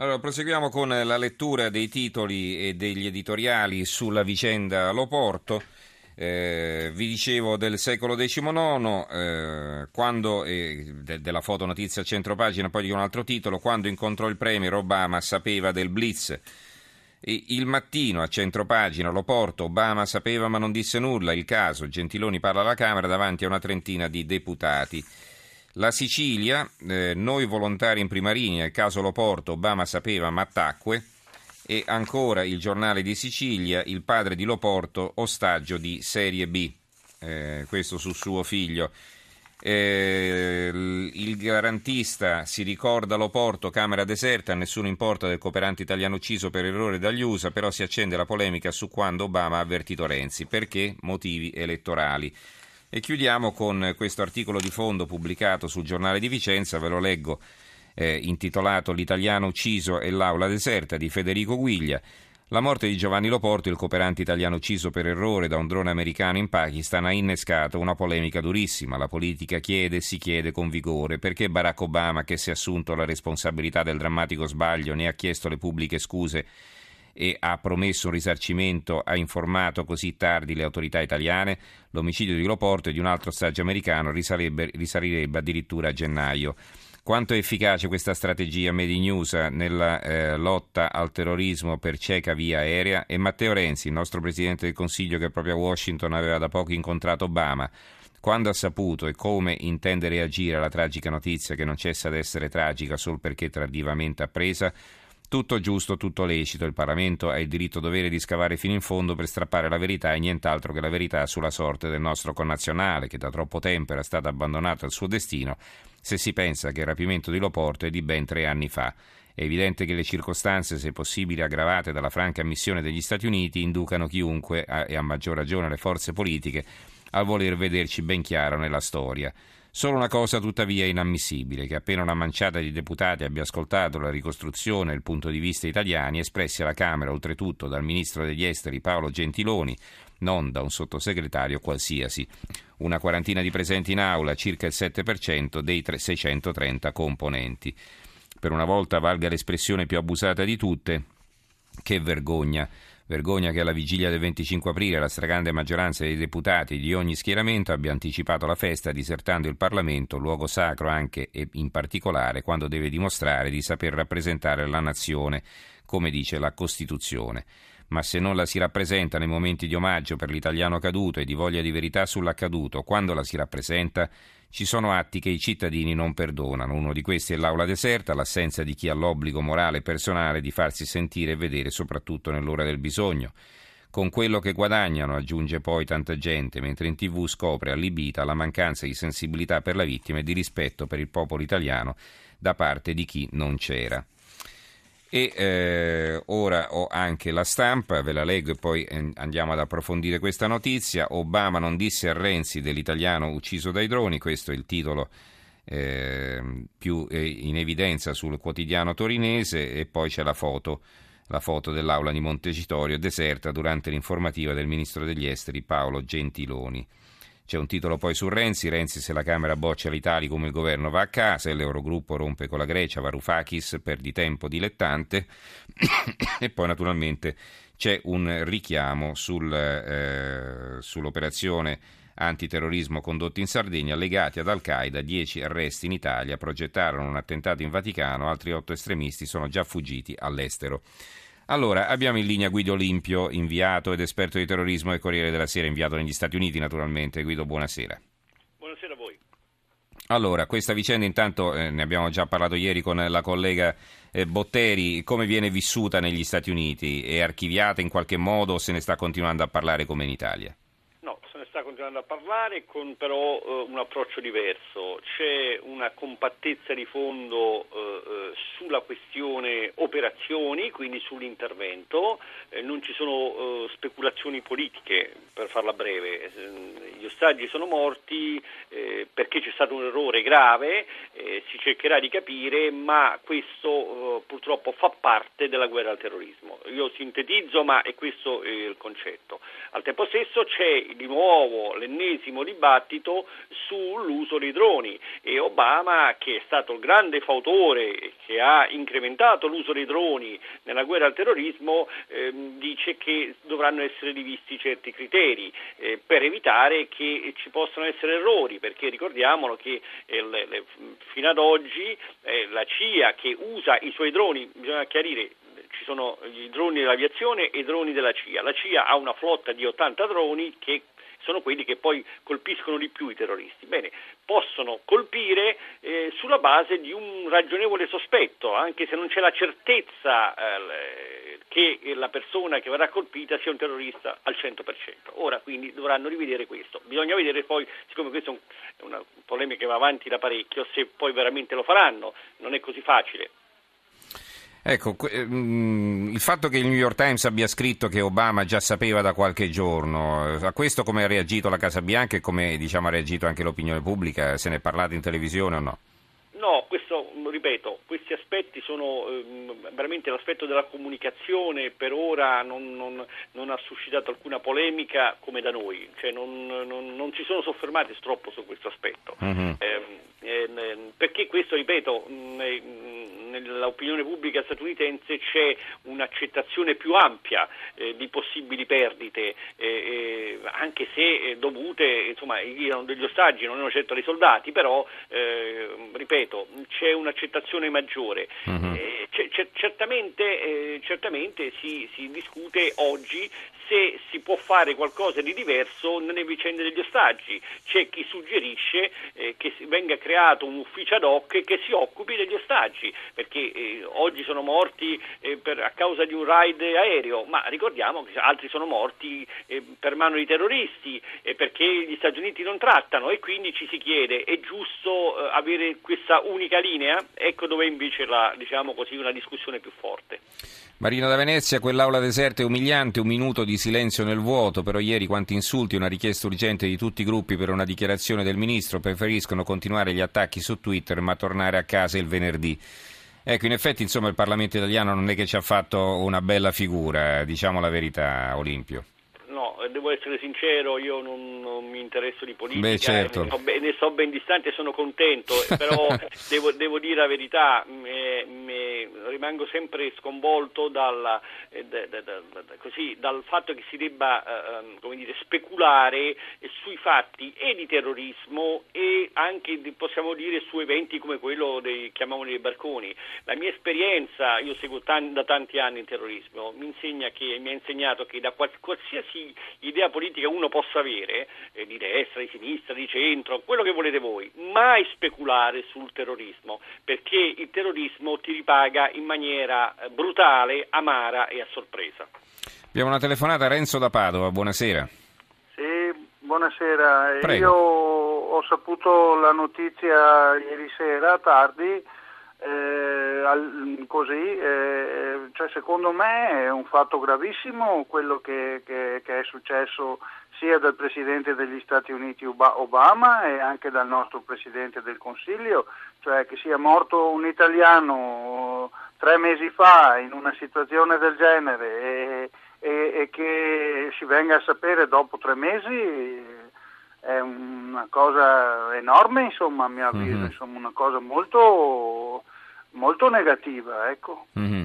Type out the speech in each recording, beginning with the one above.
Allora, proseguiamo con la lettura dei titoli e degli editoriali sulla vicenda Loporto. Eh, vi dicevo del secolo XIX, eh, quando, eh, de- della fotonotizia a centropagina, poi di un altro titolo, quando incontrò il Premier Obama sapeva del blitz. E il mattino a centropagina Loporto, Obama sapeva ma non disse nulla, il caso, Gentiloni parla alla Camera davanti a una trentina di deputati. La Sicilia, eh, noi volontari in prima linea, il caso Loporto, Obama sapeva ma tacque. E ancora il giornale di Sicilia, il padre di Loporto, ostaggio di Serie B, eh, questo su suo figlio. Eh, il garantista si ricorda Loporto, Camera deserta, nessuno importa del cooperante italiano ucciso per errore dagli USA, però si accende la polemica su quando Obama ha avvertito Renzi. Perché? Motivi elettorali. E chiudiamo con questo articolo di fondo pubblicato sul giornale di Vicenza, ve lo leggo, eh, intitolato L'italiano ucciso e l'aula deserta di Federico Guiglia. La morte di Giovanni Loporto, il cooperante italiano ucciso per errore da un drone americano in Pakistan, ha innescato una polemica durissima. La politica chiede e si chiede con vigore perché Barack Obama, che si è assunto la responsabilità del drammatico sbaglio, ne ha chiesto le pubbliche scuse e ha promesso un risarcimento, ha informato così tardi le autorità italiane, l'omicidio di Loporto e di un altro ostaggio americano risalirebbe addirittura a gennaio. Quanto è efficace questa strategia Made in USA nella eh, lotta al terrorismo per cieca via aerea? E Matteo Renzi, il nostro Presidente del Consiglio che proprio a Washington aveva da poco incontrato Obama, quando ha saputo e come intende reagire alla tragica notizia che non cessa di essere tragica solo perché tardivamente appresa, tutto giusto, tutto lecito. Il Parlamento ha il diritto dovere di scavare fino in fondo per strappare la verità e nient'altro che la verità sulla sorte del nostro connazionale, che da troppo tempo era stato abbandonato al suo destino, se si pensa che il rapimento di Loporto è di ben tre anni fa. È evidente che le circostanze, se possibile aggravate dalla franca ammissione degli Stati Uniti, inducano chiunque, e a maggior ragione le forze politiche, a voler vederci ben chiaro nella storia. Solo una cosa tuttavia inammissibile, che appena una manciata di deputati abbia ascoltato la ricostruzione e il punto di vista italiani espressi alla Camera oltretutto dal Ministro degli Esteri Paolo Gentiloni, non da un sottosegretario qualsiasi. Una quarantina di presenti in aula, circa il 7% dei 630 componenti. Per una volta valga l'espressione più abusata di tutte, che vergogna Vergogna che alla vigilia del 25 aprile la stragrande maggioranza dei deputati di ogni schieramento abbia anticipato la festa disertando il Parlamento, luogo sacro anche e in particolare quando deve dimostrare di saper rappresentare la nazione, come dice la Costituzione. Ma se non la si rappresenta nei momenti di omaggio per l'italiano caduto e di voglia di verità sull'accaduto, quando la si rappresenta, ci sono atti che i cittadini non perdonano. Uno di questi è l'aula deserta, l'assenza di chi ha l'obbligo morale e personale di farsi sentire e vedere soprattutto nell'ora del bisogno. Con quello che guadagnano, aggiunge poi tanta gente, mentre in tv scopre allibita la mancanza di sensibilità per la vittima e di rispetto per il popolo italiano da parte di chi non c'era. E eh, ora ho anche la stampa, ve la leggo e poi eh, andiamo ad approfondire questa notizia. Obama non disse a Renzi dell'italiano ucciso dai droni, questo è il titolo eh, più in evidenza sul quotidiano torinese e poi c'è la foto, la foto dell'aula di Montecitorio deserta durante l'informativa del ministro degli esteri Paolo Gentiloni. C'è un titolo poi su Renzi, Renzi se la Camera boccia l'Italia come il governo va a casa e l'Eurogruppo rompe con la Grecia, Varoufakis per di tempo dilettante e poi naturalmente c'è un richiamo sul, eh, sull'operazione antiterrorismo condotta in Sardegna legati ad Al-Qaeda, 10 arresti in Italia, progettarono un attentato in Vaticano, altri otto estremisti sono già fuggiti all'estero. Allora, abbiamo in linea Guido Olimpio, inviato ed esperto di terrorismo e Corriere della Sera, inviato negli Stati Uniti naturalmente. Guido, buonasera. Buonasera a voi. Allora, questa vicenda intanto eh, ne abbiamo già parlato ieri con la collega eh, Botteri, come viene vissuta negli Stati Uniti? È archiviata in qualche modo o se ne sta continuando a parlare come in Italia? sta continuando a parlare con però eh, un approccio diverso. C'è una compattezza di fondo eh, eh sulla questione operazioni, quindi sull'intervento, eh, non ci sono eh, speculazioni politiche per farla breve, gli ostaggi sono morti eh, perché c'è stato un errore grave, eh, si cercherà di capire, ma questo eh, purtroppo fa parte della guerra al terrorismo. Io sintetizzo, ma è questo il concetto. Al tempo stesso c'è di nuovo l'ennesimo dibattito sull'uso dei droni e Obama, che è stato il grande fautore che ha incrementato l'uso dei droni nella guerra al terrorismo, ehm, dice che dovranno essere rivisti certi criteri eh, per evitare che ci possano essere errori, perché ricordiamolo che eh, le, le, fino ad oggi eh, la CIA che usa i suoi droni, bisogna chiarire, ci sono i droni dell'aviazione e i droni della CIA. La CIA ha una flotta di 80 droni che sono quelli che poi colpiscono di più i terroristi. Bene, possono colpire eh, sulla base di un ragionevole sospetto, anche se non c'è la certezza eh, che la persona che verrà colpita sia un terrorista al 100%. Ora quindi dovranno rivedere questo. Bisogna vedere poi, siccome questa è una polemica che va avanti da parecchio, se poi veramente lo faranno, non è così facile. Ecco, mm, il fatto che il New York Times abbia scritto che Obama già sapeva da qualche giorno, a questo come ha reagito la Casa Bianca e come diciamo, ha reagito anche l'opinione pubblica? Se ne è parlato in televisione o no? No, questo, ripeto, questi aspetti sono ehm, veramente l'aspetto della comunicazione per ora non, non, non, ha suscitato alcuna polemica come da noi, cioè non, non ci sono soffermati troppo su questo aspetto. Mm-hmm. Eh, eh, perché questo, ripeto, mh, nell'opinione pubblica statunitense c'è un'accettazione più ampia eh, di possibili perdite, eh, eh anche se eh, dovute, insomma, erano degli ostaggi, non erano certo dei soldati, però, eh, ripeto, c'è un'accettazione maggiore. Uh-huh. C- c- certamente, certamente si, si discute oggi se si può fare qualcosa di diverso nelle vicende degli ostaggi. C'è chi suggerisce eh, che venga creato un ufficio ad hoc che si occupi degli ostaggi, perché eh, oggi sono morti eh, per, a causa di un raid aereo, ma ricordiamo che altri sono morti eh, per mano di terroristi perché gli Stati Uniti non trattano e quindi ci si chiede è giusto eh, avere questa unica linea? Ecco dove invece la, diciamo così, una discussione più forte. Marino da Venezia, quell'aula deserta è umiliante, un minuto di silenzio nel vuoto, però ieri quanti insulti, una richiesta urgente di tutti i gruppi per una dichiarazione del ministro, preferiscono continuare gli attacchi su Twitter ma tornare a casa il venerdì. Ecco, in effetti insomma il Parlamento italiano non è che ci ha fatto una bella figura, diciamo la verità, Olimpio devo essere sincero, io non, non mi interesso di politica, Beh, certo. ne, so ben, ne, so ben, distante e sono contento, però devo, devo, dire la verità, me, me, rimango sempre sconvolto dalla, eh, da, da, da, così, dal fatto che si debba eh, ehm, dire, speculare sui fatti e di terrorismo e anche possiamo dire su eventi come quello dei chiamiamoli dei barconi. La mia esperienza, io seguo tanti, da tanti anni il terrorismo, mi, che, mi ha insegnato che da qualsiasi idea politica uno possa avere, eh, di destra, di sinistra, di centro, quello che volete voi, mai speculare sul terrorismo, perché il terrorismo ti ripaga in maniera eh, brutale, amara e a sorpresa. Abbiamo una telefonata Renzo da Padova, buonasera. Sì, buonasera. Prego. Io ho saputo la notizia ieri sera tardi eh, così, eh, cioè secondo me è un fatto gravissimo quello che, che, che, è successo sia dal Presidente degli Stati Uniti Obama e anche dal nostro Presidente del Consiglio, cioè che sia morto un italiano tre mesi fa in una situazione del genere e, e, e che si venga a sapere dopo tre mesi è una cosa enorme, insomma, a mio avviso, mm-hmm. insomma, una cosa molto, molto negativa, ecco. Mm-hmm.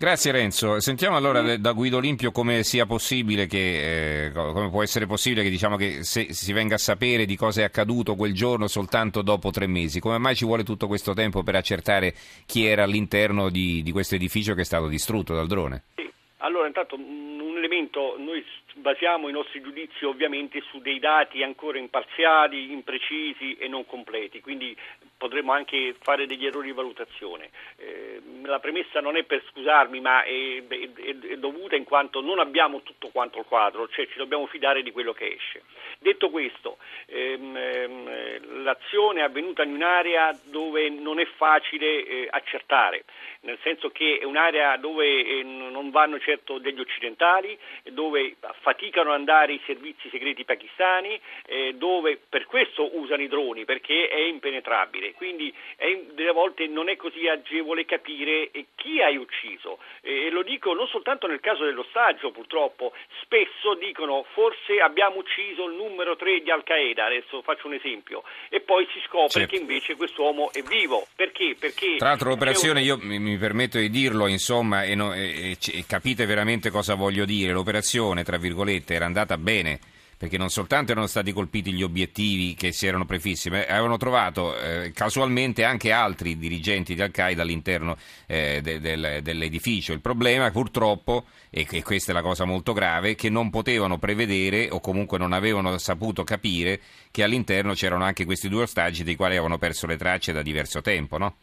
Grazie Renzo. Sentiamo allora mm. da Guido Olimpio come sia possibile che, eh, come può essere possibile che, diciamo, che se, si venga a sapere di cosa è accaduto quel giorno soltanto dopo tre mesi. Come mai ci vuole tutto questo tempo per accertare chi era all'interno di, di questo edificio che è stato distrutto dal drone? Sì. Allora, intanto un elemento, noi basiamo i nostri giudizi ovviamente su dei dati ancora imparziali, imprecisi e non completi, quindi potremmo anche fare degli errori di valutazione. Eh, la premessa non è per scusarmi, ma è, è, è, dovuta in quanto non abbiamo tutto quanto il quadro, cioè ci dobbiamo fidare di quello che esce. Detto questo, ehm, ehm, l'azione è avvenuta in un'area dove non è facile eh, accertare, nel senso che è un'area dove eh, non vanno certo degli occidentali, dove faticano ad andare i servizi segreti pakistani, eh, dove per questo usano i droni, perché è impenetrabile. Quindi è, delle volte non è così agevole capire eh, chi hai ucciso. E lo dico non soltanto nel caso dell'ostaggio, purtroppo, spesso dicono forse abbiamo ucciso il numero 3 di Al-Qaeda, adesso faccio un esempio, e poi si scopre certo. che invece quest'uomo è vivo. Perché? Perché Tra l'altro l'operazione, un... io mi, mi, permetto di dirlo, insomma, e, no, e, e capite veramente cosa voglio dire, l'operazione, tra virgolette, era andata bene perché non soltanto erano stati colpiti gli obiettivi che si erano prefissi, ma avevano trovato eh, casualmente anche altri dirigenti di Al-Qaeda all'interno eh, de, de, dell'edificio. Il problema purtroppo, e che questa è la cosa molto grave, è che non potevano prevedere o comunque non avevano saputo capire che all'interno c'erano anche questi due ostaggi dei quali avevano perso le tracce da diverso tempo, no?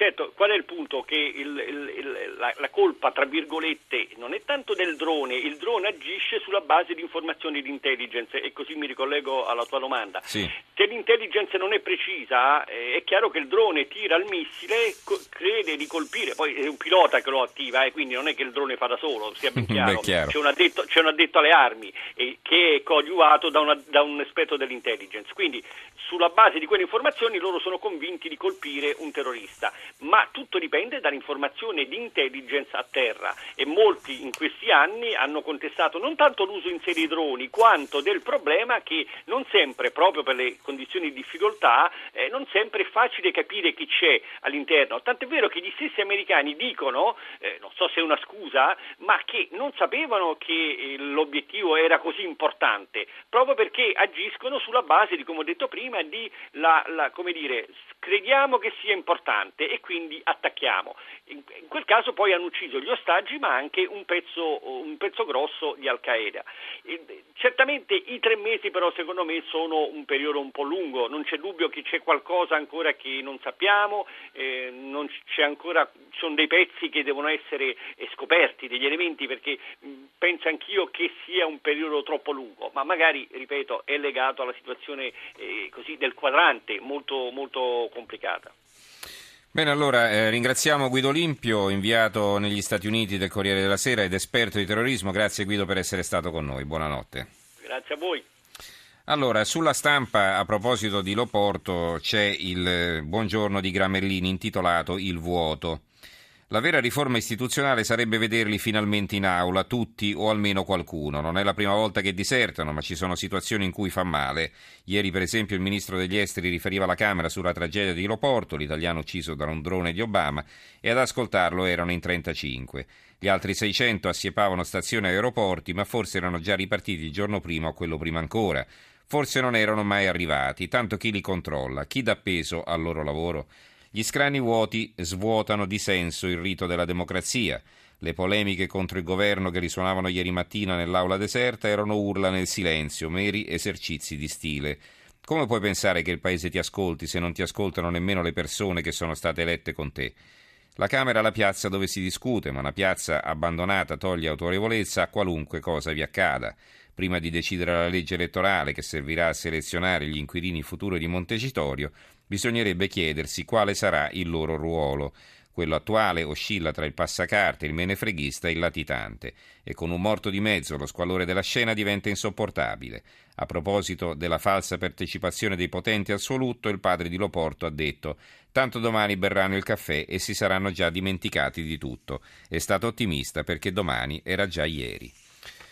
Certo, qual è il punto? Che il, il, il, la, la, colpa, tra virgolette, non è tanto del drone, il drone agisce sulla base di informazioni di intelligence e così mi ricollego alla tua domanda. Sì. Se l'intelligence non è precisa, eh, è chiaro che il drone tira il missile, co- crede di colpire, poi è un pilota che lo attiva, eh, quindi non è che il drone fa da solo, sia ben chiaro. Beh, chiaro. C'è, un addetto, c'è, un addetto, alle armi eh, che è coadiuvato da, una, da un esperto dell'intelligence. Quindi sulla base di quelle informazioni loro sono convinti di colpire un terrorista ma tutto dipende dall'informazione di intelligence a terra e molti in questi anni hanno contestato non tanto l'uso in serie droni quanto del problema che non sempre, proprio per le condizioni di difficoltà, eh, non sempre è facile capire chi c'è all'interno. Tant'è vero che gli stessi americani dicono, eh, non so se è una scusa, ma che non sapevano che eh, l'obiettivo era così importante, proprio perché agiscono sulla base di, come ho detto prima, di la, la, come dire, crediamo che sia importante e quindi attacchiamo. In, in, quel caso poi hanno ucciso gli ostaggi ma anche un pezzo, un pezzo grosso di Al-Qaeda. E, certamente i tre mesi però secondo me sono un periodo un po' lungo, non c'è dubbio che c'è qualcosa ancora che non sappiamo, eh, non c'è ancora, sono dei pezzi che devono essere eh, scoperti, degli elementi perché mh, penso anch'io che sia un periodo troppo lungo, ma magari, ripeto, è legato alla situazione eh, così del quadrante molto, molto complicata. Bene, allora eh, ringraziamo Guido Limpio, inviato negli Stati Uniti del Corriere della Sera ed esperto di terrorismo. Grazie Guido per essere stato con noi. Buonanotte. Grazie a voi. Allora, sulla stampa, a proposito di Loporto, c'è il eh, buongiorno di Gramellini intitolato Il vuoto. La vera riforma istituzionale sarebbe vederli finalmente in aula, tutti o almeno qualcuno. Non è la prima volta che disertano, ma ci sono situazioni in cui fa male. Ieri, per esempio, il ministro degli esteri riferiva alla Camera sulla tragedia di Loporto, l'italiano ucciso da un drone di Obama, e ad ascoltarlo erano in 35. Gli altri 600 assiepavano stazioni e aeroporti, ma forse erano già ripartiti il giorno prima o quello prima ancora. Forse non erano mai arrivati, tanto chi li controlla, chi dà peso al loro lavoro. Gli scrani vuoti svuotano di senso il rito della democrazia. Le polemiche contro il governo che risuonavano ieri mattina nell'aula deserta erano urla nel silenzio, meri esercizi di stile. Come puoi pensare che il paese ti ascolti se non ti ascoltano nemmeno le persone che sono state elette con te? La Camera è la piazza dove si discute, ma una piazza abbandonata toglie autorevolezza a qualunque cosa vi accada. Prima di decidere la legge elettorale che servirà a selezionare gli inquilini futuri di Montecitorio, bisognerebbe chiedersi quale sarà il loro ruolo. Quello attuale oscilla tra il passacarte, il menefreghista e il latitante, e con un morto di mezzo lo squallore della scena diventa insopportabile. A proposito della falsa partecipazione dei potenti al suo lutto, il padre di Loporto ha detto tanto domani berranno il caffè e si saranno già dimenticati di tutto. È stato ottimista perché domani era già ieri.